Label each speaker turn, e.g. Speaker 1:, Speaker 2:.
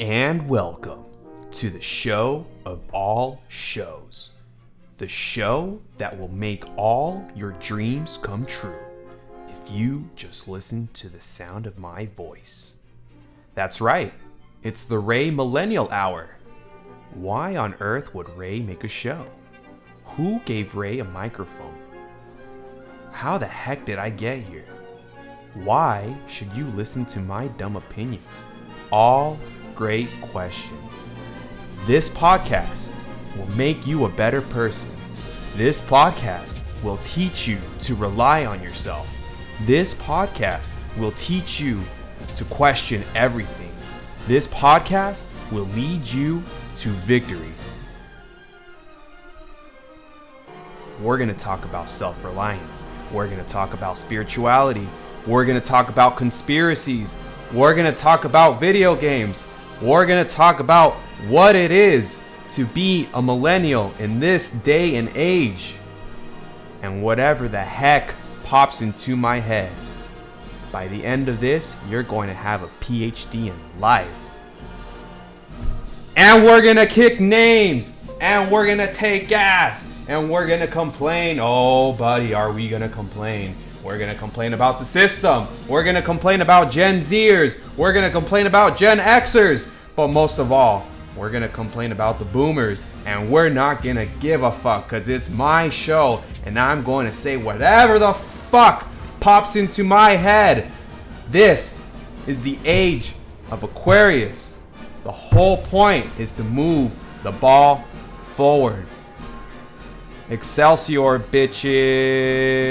Speaker 1: And welcome to the show of all shows. The show that will make all your dreams come true if you just listen to the sound of my voice. That's right, it's the Ray Millennial Hour. Why on earth would Ray make a show? Who gave Ray a microphone? How the heck did I get here? Why should you listen to my dumb opinions? All great questions. This podcast will make you a better person. This podcast will teach you to rely on yourself. This podcast will teach you to question everything. This podcast will lead you to victory. We're going to talk about self reliance. We're going to talk about spirituality. We're going to talk about conspiracies. We're going to talk about video games. We're going to talk about what it is to be a millennial in this day and age. And whatever the heck pops into my head. By the end of this, you're going to have a PhD in life. And we're going to kick names. And we're going to take gas. And we're going to complain. Oh, buddy, are we going to complain? We're going to complain about the system. We're going to complain about Gen Zers. We're going to complain about Gen Xers. But most of all, we're going to complain about the boomers. And we're not going to give a fuck because it's my show. And I'm going to say whatever the fuck pops into my head. This is the age of Aquarius. The whole point is to move the ball forward. Excelsior, bitches.